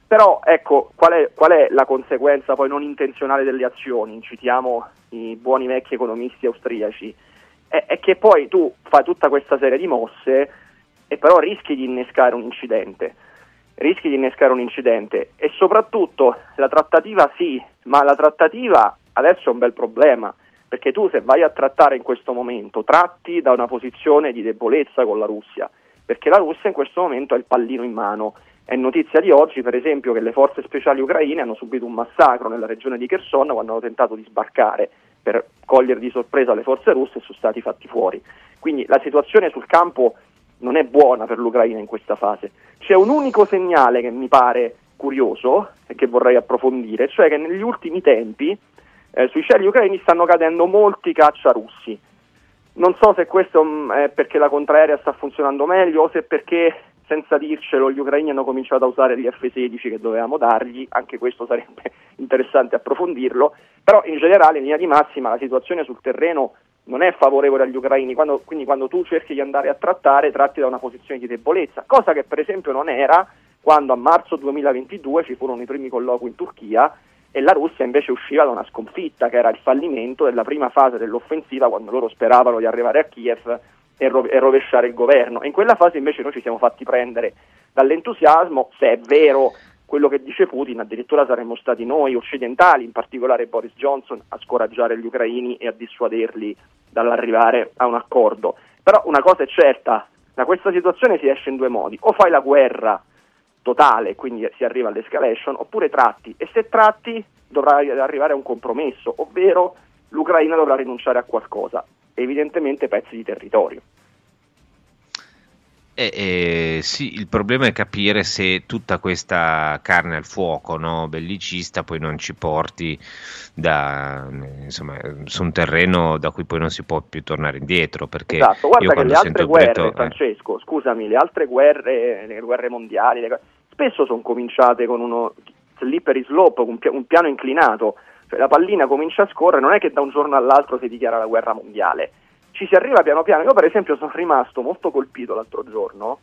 Speaker 16: però ecco qual è, qual è, la conseguenza poi non intenzionale delle azioni? Citiamo i buoni vecchi economisti austriaci, è, è che poi tu fai tutta questa serie di mosse e però rischi di innescare un incidente rischi di innescare un incidente e soprattutto la trattativa sì, ma la trattativa adesso è un bel problema perché tu se vai a trattare in questo momento tratti da una posizione di debolezza con la Russia, perché la Russia in questo momento ha il pallino in mano. È notizia di oggi, per esempio, che le forze speciali ucraine hanno subito un massacro nella regione di Kherson quando hanno tentato di sbarcare per cogliere di sorpresa le forze russe e sono stati fatti fuori. Quindi la situazione sul campo non è buona per l'Ucraina in questa fase. C'è un unico segnale che mi pare curioso e che vorrei approfondire, cioè che negli ultimi tempi eh, sui cieli ucraini stanno cadendo molti caccia russi. Non so se questo mm, è perché la contraerea sta funzionando meglio o se perché senza dircelo gli ucraini hanno cominciato a usare gli F-16 che dovevamo dargli, anche questo sarebbe interessante approfondirlo, però in generale in linea di massima la situazione sul terreno non è favorevole agli ucraini, quando, quindi quando tu cerchi di andare a trattare tratti da una posizione di debolezza, cosa che per esempio non era quando a marzo 2022 ci furono i primi colloqui in Turchia e la Russia invece usciva da una sconfitta che era il fallimento della prima fase dell'offensiva quando loro speravano di arrivare a Kiev e, ro- e rovesciare il governo. E in quella fase invece noi ci siamo fatti prendere dall'entusiasmo, se è vero quello che dice Putin, addirittura saremmo stati noi occidentali, in particolare Boris Johnson, a scoraggiare gli ucraini e a dissuaderli dall'arrivare a un accordo. Però una cosa è certa, da questa situazione si esce in due modi, o fai la guerra totale, quindi si arriva all'escalation, oppure tratti, e se tratti dovrà arrivare a un compromesso, ovvero l'Ucraina dovrà rinunciare a qualcosa, evidentemente pezzi di territorio.
Speaker 2: Eh, eh, sì, il problema è capire se tutta questa carne al fuoco no, bellicista poi non ci porti da, insomma, su un terreno da cui poi non si può più tornare indietro. Perché
Speaker 16: esatto, guarda che le altre guerre,
Speaker 2: Breto,
Speaker 16: Francesco, eh. scusami, le altre guerre, le guerre mondiali, le, spesso sono cominciate con uno slippery slope, un, un piano inclinato, cioè la pallina comincia a scorrere, non è che da un giorno all'altro si dichiara la guerra mondiale ci si arriva piano piano. Io per esempio sono rimasto molto colpito l'altro giorno,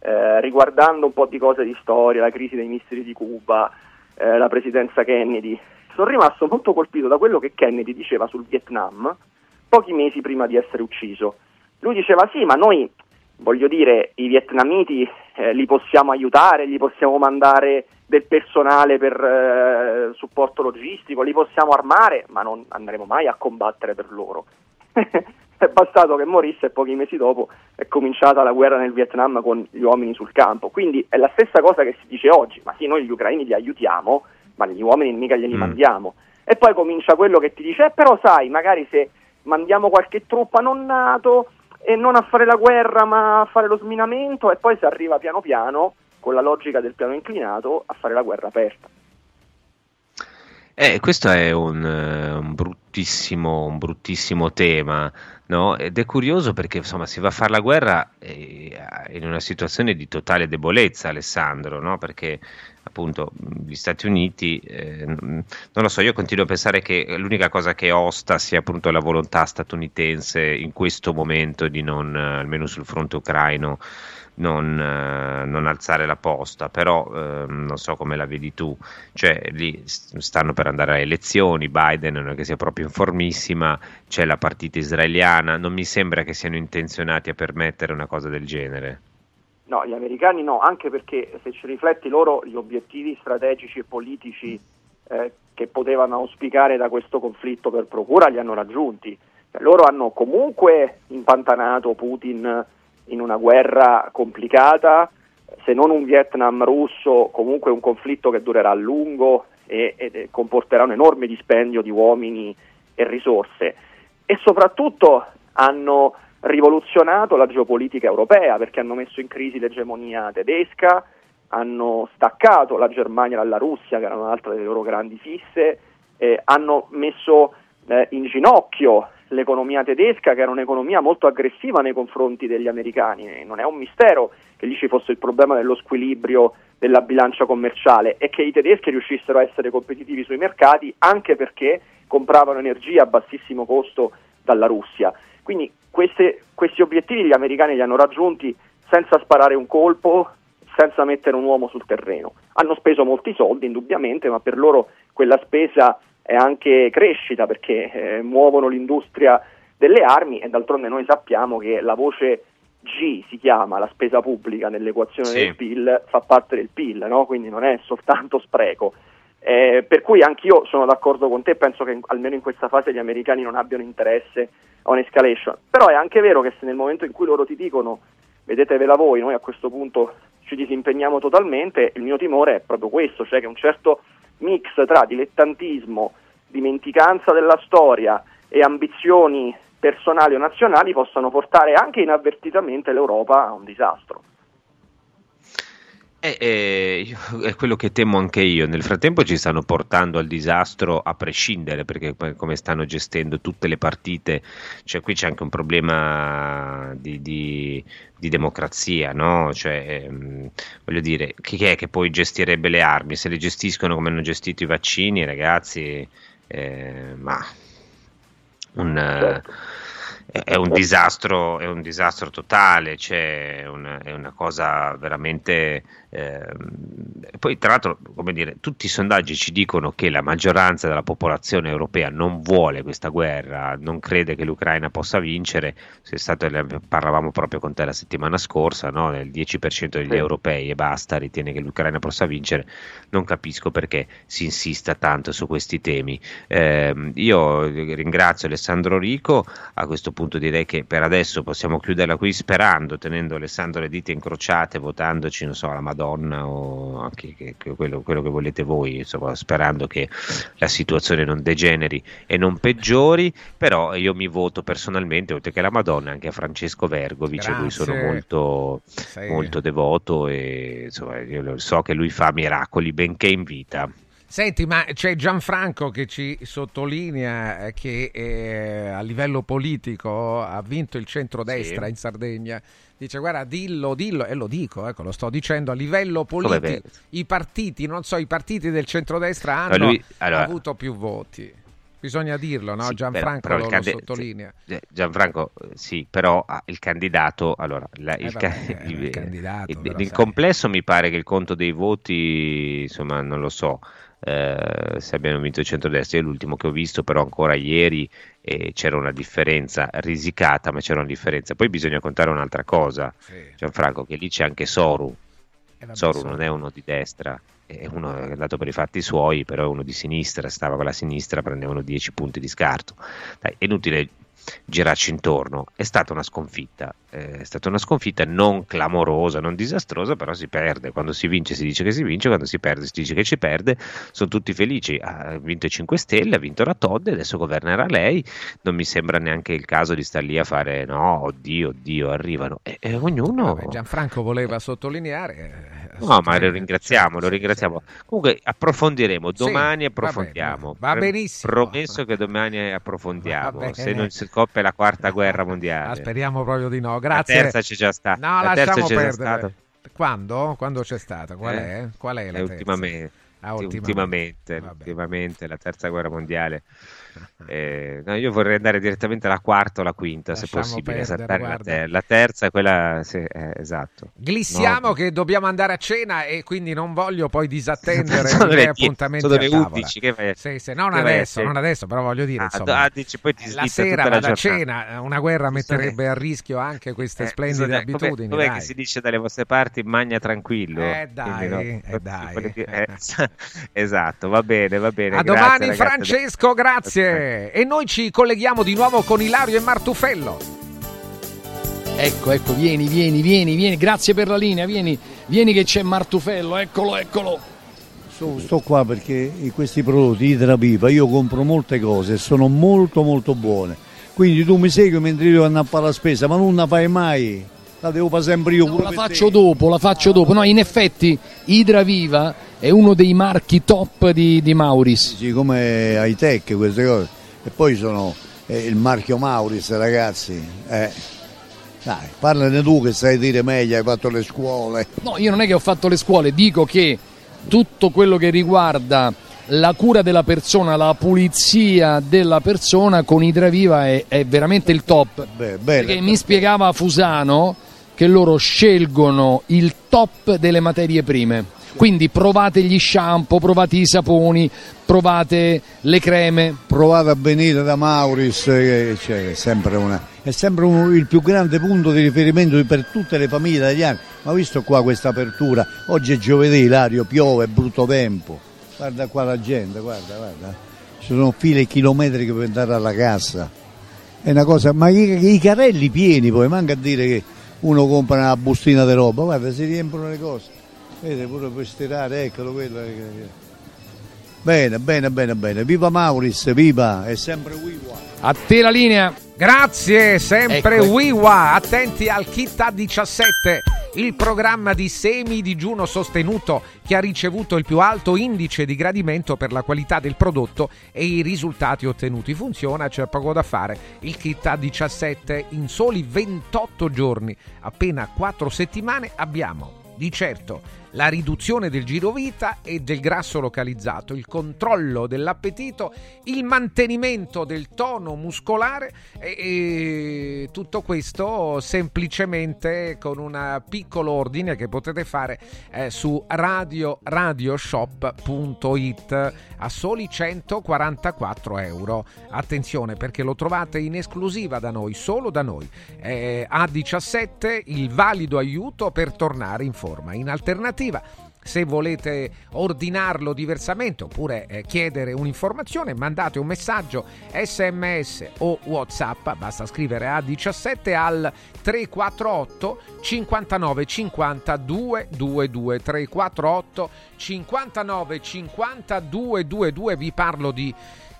Speaker 16: eh, riguardando un po' di cose di storia, la crisi dei missili di Cuba, eh, la presidenza Kennedy. Sono rimasto molto colpito da quello che Kennedy diceva sul Vietnam pochi mesi prima di essere ucciso. Lui diceva sì, ma noi, voglio dire, i vietnamiti eh, li possiamo aiutare, gli possiamo mandare del personale per eh, supporto logistico, li possiamo armare, ma non andremo mai a combattere per loro. è bastato che morisse e pochi mesi dopo è cominciata la guerra nel Vietnam con gli uomini sul campo. Quindi è la stessa cosa che si dice oggi, ma sì, noi gli ucraini li aiutiamo, ma gli uomini mica glieli mm. mandiamo. E poi comincia quello che ti dice, eh, però sai, magari se mandiamo qualche truppa non nato e non a fare la guerra ma a fare lo sminamento e poi si arriva piano piano, con la logica del piano inclinato, a fare la guerra aperta.
Speaker 2: Eh, questo è un, un, bruttissimo, un bruttissimo tema No? Ed è curioso perché insomma si va a fare la guerra eh, in una situazione di totale debolezza, Alessandro, no? perché appunto gli Stati Uniti, eh, non lo so, io continuo a pensare che l'unica cosa che osta sia appunto la volontà statunitense in questo momento di non, almeno sul fronte ucraino, non, eh, non, alzare la posta, però eh, non so come la vedi tu, cioè lì stanno per andare a elezioni, Biden non è che sia proprio informissima, c'è la partita israeliana, non mi sembra che siano intenzionati a permettere una cosa del genere.
Speaker 16: No, gli americani no, anche perché se ci rifletti loro gli obiettivi strategici e politici eh, che potevano auspicare da questo conflitto per procura li hanno raggiunti. Cioè, loro hanno comunque impantanato Putin in una guerra complicata, se non un Vietnam russo, comunque un conflitto che durerà a lungo e, e comporterà un enorme dispendio di uomini e risorse. E soprattutto hanno rivoluzionato la geopolitica europea perché hanno messo in crisi l'egemonia tedesca, hanno staccato la Germania dalla Russia, che era un'altra delle loro grandi fisse, eh, hanno messo eh, in ginocchio l'economia tedesca, che era un'economia molto aggressiva nei confronti degli americani. Non è un mistero che lì ci fosse il problema dello squilibrio della bilancia commerciale e che i tedeschi riuscissero a essere competitivi sui mercati anche perché compravano energia a bassissimo costo dalla Russia. Quindi queste, questi obiettivi gli americani li hanno raggiunti senza sparare un colpo, senza mettere un uomo sul terreno. Hanno speso molti soldi, indubbiamente, ma per loro quella spesa è anche crescita perché eh, muovono l'industria delle armi e d'altronde noi sappiamo che la voce G si chiama la spesa pubblica nell'equazione sì. del PIL, fa parte del PIL, no? quindi non è soltanto spreco. Eh, per cui anch'io sono d'accordo con te, penso che almeno in questa fase gli americani non abbiano interesse a un'escalation, però è anche vero che se nel momento in cui loro ti dicono vedetevela voi, noi a questo punto ci disimpegniamo totalmente, il mio timore è proprio questo, cioè che un certo mix tra dilettantismo, dimenticanza della storia e ambizioni personali o nazionali possano portare anche inavvertitamente l'Europa a un disastro.
Speaker 2: Eh, eh, è quello che temo anche io. Nel frattempo ci stanno portando al disastro a prescindere, perché come stanno gestendo tutte le partite, cioè qui c'è anche un problema di, di- di democrazia, no? Cioè, ehm, voglio dire, chi è che poi gestirebbe le armi? Se le gestiscono come hanno gestito i vaccini, ragazzi, eh, ma un, eh, è un disastro, è un disastro totale, cioè, una, è una cosa veramente. Ehm, poi, tra l'altro, come dire, tutti i sondaggi ci dicono che la maggioranza della popolazione europea non vuole questa guerra, non crede che l'Ucraina possa vincere. Stato- parlavamo proprio con te la settimana scorsa, no? il 10% degli
Speaker 16: Sì.
Speaker 2: europei e basta ritiene che l'Ucraina possa vincere. Non capisco perché si insista tanto su questi temi. Ehm, io ringrazio Alessandro Rico, a questo punto direi che per adesso possiamo chiuderla qui sperando, tenendo Alessandro le dita incrociate, votandoci, non so, la Madonna o anche che- che quello, quello che volete voi, insomma, sperando che la situazione non degeneri e non peggiori, però io mi voto personalmente, oltre che la Madonna, anche a Francesco Vergovic, a cui sono molto,
Speaker 1: Sei-
Speaker 2: molto devoto e insomma, so che lui fa miracoli benché in vita.
Speaker 1: Senti, ma c'è Gianfranco che ci sottolinea eh, che eh, a livello politico ha vinto il centrodestra
Speaker 2: Sì.
Speaker 1: in Sardegna. Dice, guarda, dillo, dillo, e lo dico, ecco, lo sto dicendo, a livello politico, i partiti, non so, i partiti del centrodestra hanno
Speaker 2: lui- allora-
Speaker 1: avuto più voti. Bisogna dirlo, no?
Speaker 2: Sì,
Speaker 1: Gianfranco
Speaker 2: però- però
Speaker 1: lo,
Speaker 2: il
Speaker 1: lo sottolinea.
Speaker 2: Eh, Gianfranco, eh, sì, però ah, il candidato, allora, la-
Speaker 1: Eh,
Speaker 2: il,
Speaker 1: vabbè,
Speaker 2: il-
Speaker 1: il candidato,
Speaker 2: il- nel complesso mi pare che il conto dei voti, insomma, non lo so eh, se abbiano vinto il centrodestra. Io l'ultimo che ho visto, però, ancora ieri eh, c'era una differenza risicata, ma c'era una differenza. Poi bisogna contare un'altra cosa, Gianfranco, che lì c'è anche Soru.
Speaker 1: Eh,
Speaker 2: Soru non è uno di destra, è uno è andato per i fatti suoi, però è uno di sinistra, stava con la sinistra, prendevano 10 punti di scarto. Dai, è inutile girarci intorno, è stata una sconfitta, è stata una sconfitta non clamorosa, non disastrosa, però si perde, quando si vince si dice che si vince, quando si perde si dice che ci perde, sono tutti felici, ha vinto i 5 Stelle, ha vinto la Todd, adesso governerà lei, non mi sembra neanche il caso di star lì a fare no, oddio, oddio, arrivano, e, e ognuno...
Speaker 1: Vabbè, Gianfranco voleva sottolineare. eh,
Speaker 2: No, ma lo ringraziamo, lo ringraziamo. Comunque approfondiremo,
Speaker 1: Sì,
Speaker 2: domani
Speaker 1: va bene,
Speaker 2: approfondiamo.
Speaker 1: va benissimo.
Speaker 2: Promesso che domani approfondiamo, se non si scoppia la quarta guerra mondiale.
Speaker 1: Ah, speriamo proprio di no.
Speaker 2: La
Speaker 1: Grazie.
Speaker 2: terza c'è già stata.
Speaker 1: No,
Speaker 2: la
Speaker 1: lasciamo perdere. Quando? Quando c'è stata? Qual
Speaker 2: Eh?
Speaker 1: è? Qual è la terza?
Speaker 2: ultimamente,
Speaker 1: Ah,
Speaker 2: ultimamente, ultimamente, la terza guerra mondiale. Eh, no, io vorrei andare direttamente alla quarta o alla quinta, se
Speaker 1: Lasciamo
Speaker 2: possibile.
Speaker 1: perdere,
Speaker 2: la, ter- la terza è quella, sì, eh, esatto.
Speaker 1: Glissiamo
Speaker 2: No,
Speaker 1: che dobbiamo andare a cena e quindi non voglio poi disattendere
Speaker 2: Sono le
Speaker 1: miei appuntamenti
Speaker 2: sono le
Speaker 1: tavola.
Speaker 2: 11, che vai a-
Speaker 1: Sì, sì, non adesso, non adesso, però voglio dire,
Speaker 2: Ah,
Speaker 1: insomma,
Speaker 2: ah, dici, poi ti
Speaker 1: la sera
Speaker 2: tutta la
Speaker 1: vado a cena, una guerra metterebbe a rischio anche queste
Speaker 2: Eh,
Speaker 1: splendide
Speaker 2: com'è-
Speaker 1: abitudini. dai.
Speaker 2: che si dice dalle vostre parti magna tranquillo?
Speaker 1: Eh, dai,
Speaker 2: Quindi,
Speaker 1: eh, dai.
Speaker 2: che- eh, esatto, va bene, va bene.
Speaker 1: A
Speaker 2: grazie,
Speaker 1: domani
Speaker 2: ragazzi.
Speaker 1: Francesco, grazie. E noi ci colleghiamo di nuovo con Ilario e Martufello.
Speaker 3: Ecco, ecco, vieni, vieni, vieni, vieni. Grazie per la linea, vieni, vieni che c'è Martufello, eccolo, eccolo.
Speaker 17: Sto, sto qua perché questi prodotti Idrapipa io compro molte cose e sono molto molto buone. Quindi tu mi segui mentre io vado a fare la spesa, ma non la fai mai. La devo fare sempre io pure
Speaker 3: La faccio
Speaker 17: te.
Speaker 3: dopo, la faccio dopo. No, in effetti Idraviva è uno dei marchi top di, di Mauris.
Speaker 17: Sì, come high-tech queste cose. E poi sono eh, il marchio Mauris, ragazzi. Eh. Dai, parlane tu che sai dire meglio, hai fatto le scuole.
Speaker 3: No, io non è che ho fatto le scuole, dico che tutto quello che riguarda la cura della persona, la pulizia della persona con Idraviva è, è veramente il top.
Speaker 17: Beh, bella.
Speaker 3: Perché mi spiegava Fusano che loro scelgono il top delle materie prime. Quindi provate gli shampoo, provate i saponi, provate le creme.
Speaker 17: Provate a venire da Mauris, che cioè, è sempre, una- è sempre un- il più grande punto di riferimento per tutte le famiglie italiane. Ma visto qua questa apertura, oggi è giovedì, Ilario, piove, è brutto tempo. Guarda qua la gente, guarda, guarda. Ci sono file chilometriche per andare alla cassa. È una cosa, ma i, i carrelli pieni poi, manca a dire che uno compra una bustina di roba, guarda, si riempiono le cose. Vede pure per stirare, eccolo quello. eh, Bene, bene, bene, bene. Viva Mauris, viva, è sempre Wiwa.
Speaker 3: A te la linea.
Speaker 1: Grazie, sempre
Speaker 3: Ecco.
Speaker 1: Wiwa. Attenti al kit A17. il programma di semi-digiuno sostenuto che ha ricevuto il più alto indice di gradimento per la qualità del prodotto e i risultati ottenuti. Funziona, c'è poco da fare. Il kit a 17 in soli 28 giorni, appena 4 settimane abbiamo di certo la riduzione del girovita e del grasso localizzato, il controllo dell'appetito, il mantenimento del tono muscolare e, e tutto questo semplicemente con un piccolo ordine che potete fare eh, su radioradioshop.it a soli 144 euro. Attenzione perché lo trovate in esclusiva da noi, solo da noi. Eh, A17 il valido aiuto per tornare in forma. In alternativa se volete ordinarlo diversamente oppure eh, chiedere un'informazione, mandate un messaggio sms o whatsapp, basta scrivere a 17 al 348 59 50 222 348 59 50 222 vi parlo di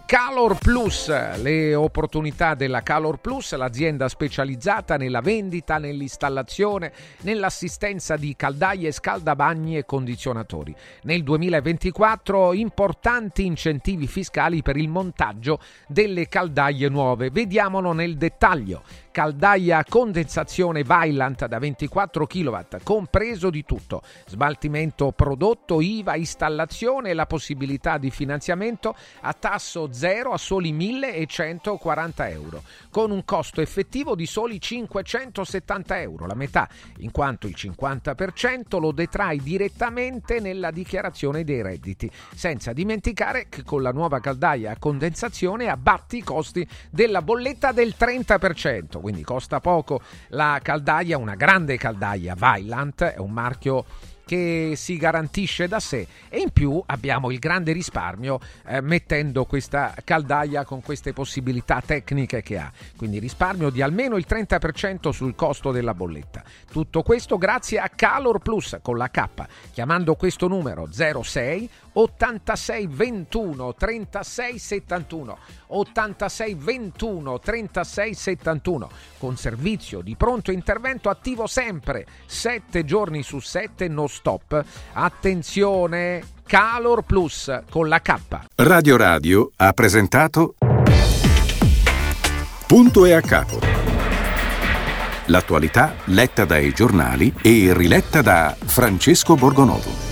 Speaker 1: Calor Plus, le opportunità della Calor Plus, l'azienda specializzata nella vendita, nell'installazione, nell'assistenza di caldaie, scaldabagni e condizionatori. Nel 2024 importanti incentivi fiscali per il montaggio delle caldaie nuove. Vediamolo nel dettaglio caldaia a condensazione Vailant da 24 kW, compreso di tutto, smaltimento prodotto, IVA, installazione e la possibilità di finanziamento a tasso zero a soli 1140 euro, con un costo effettivo di soli 570 euro, la metà, in quanto il 50% lo detrai direttamente nella dichiarazione dei redditi, senza dimenticare che con la nuova caldaia a condensazione abbatti i costi della bolletta del 30% quindi costa poco la caldaia, una grande caldaia Vailant, è un marchio che si garantisce da sé e in più abbiamo il grande risparmio eh, mettendo questa caldaia con queste possibilità tecniche che ha. Quindi risparmio di almeno il 30% sul costo della bolletta. Tutto questo grazie a Calor Plus con la K, chiamando questo numero 06 86 21 36 71 86 21 36 71 con servizio di pronto intervento attivo sempre 7 giorni su 7 non stop. Attenzione, Calor Plus con la K.
Speaker 5: Radio Radio ha presentato Punto e a capo. L'attualità letta dai giornali e riletta da Francesco Borgonovo.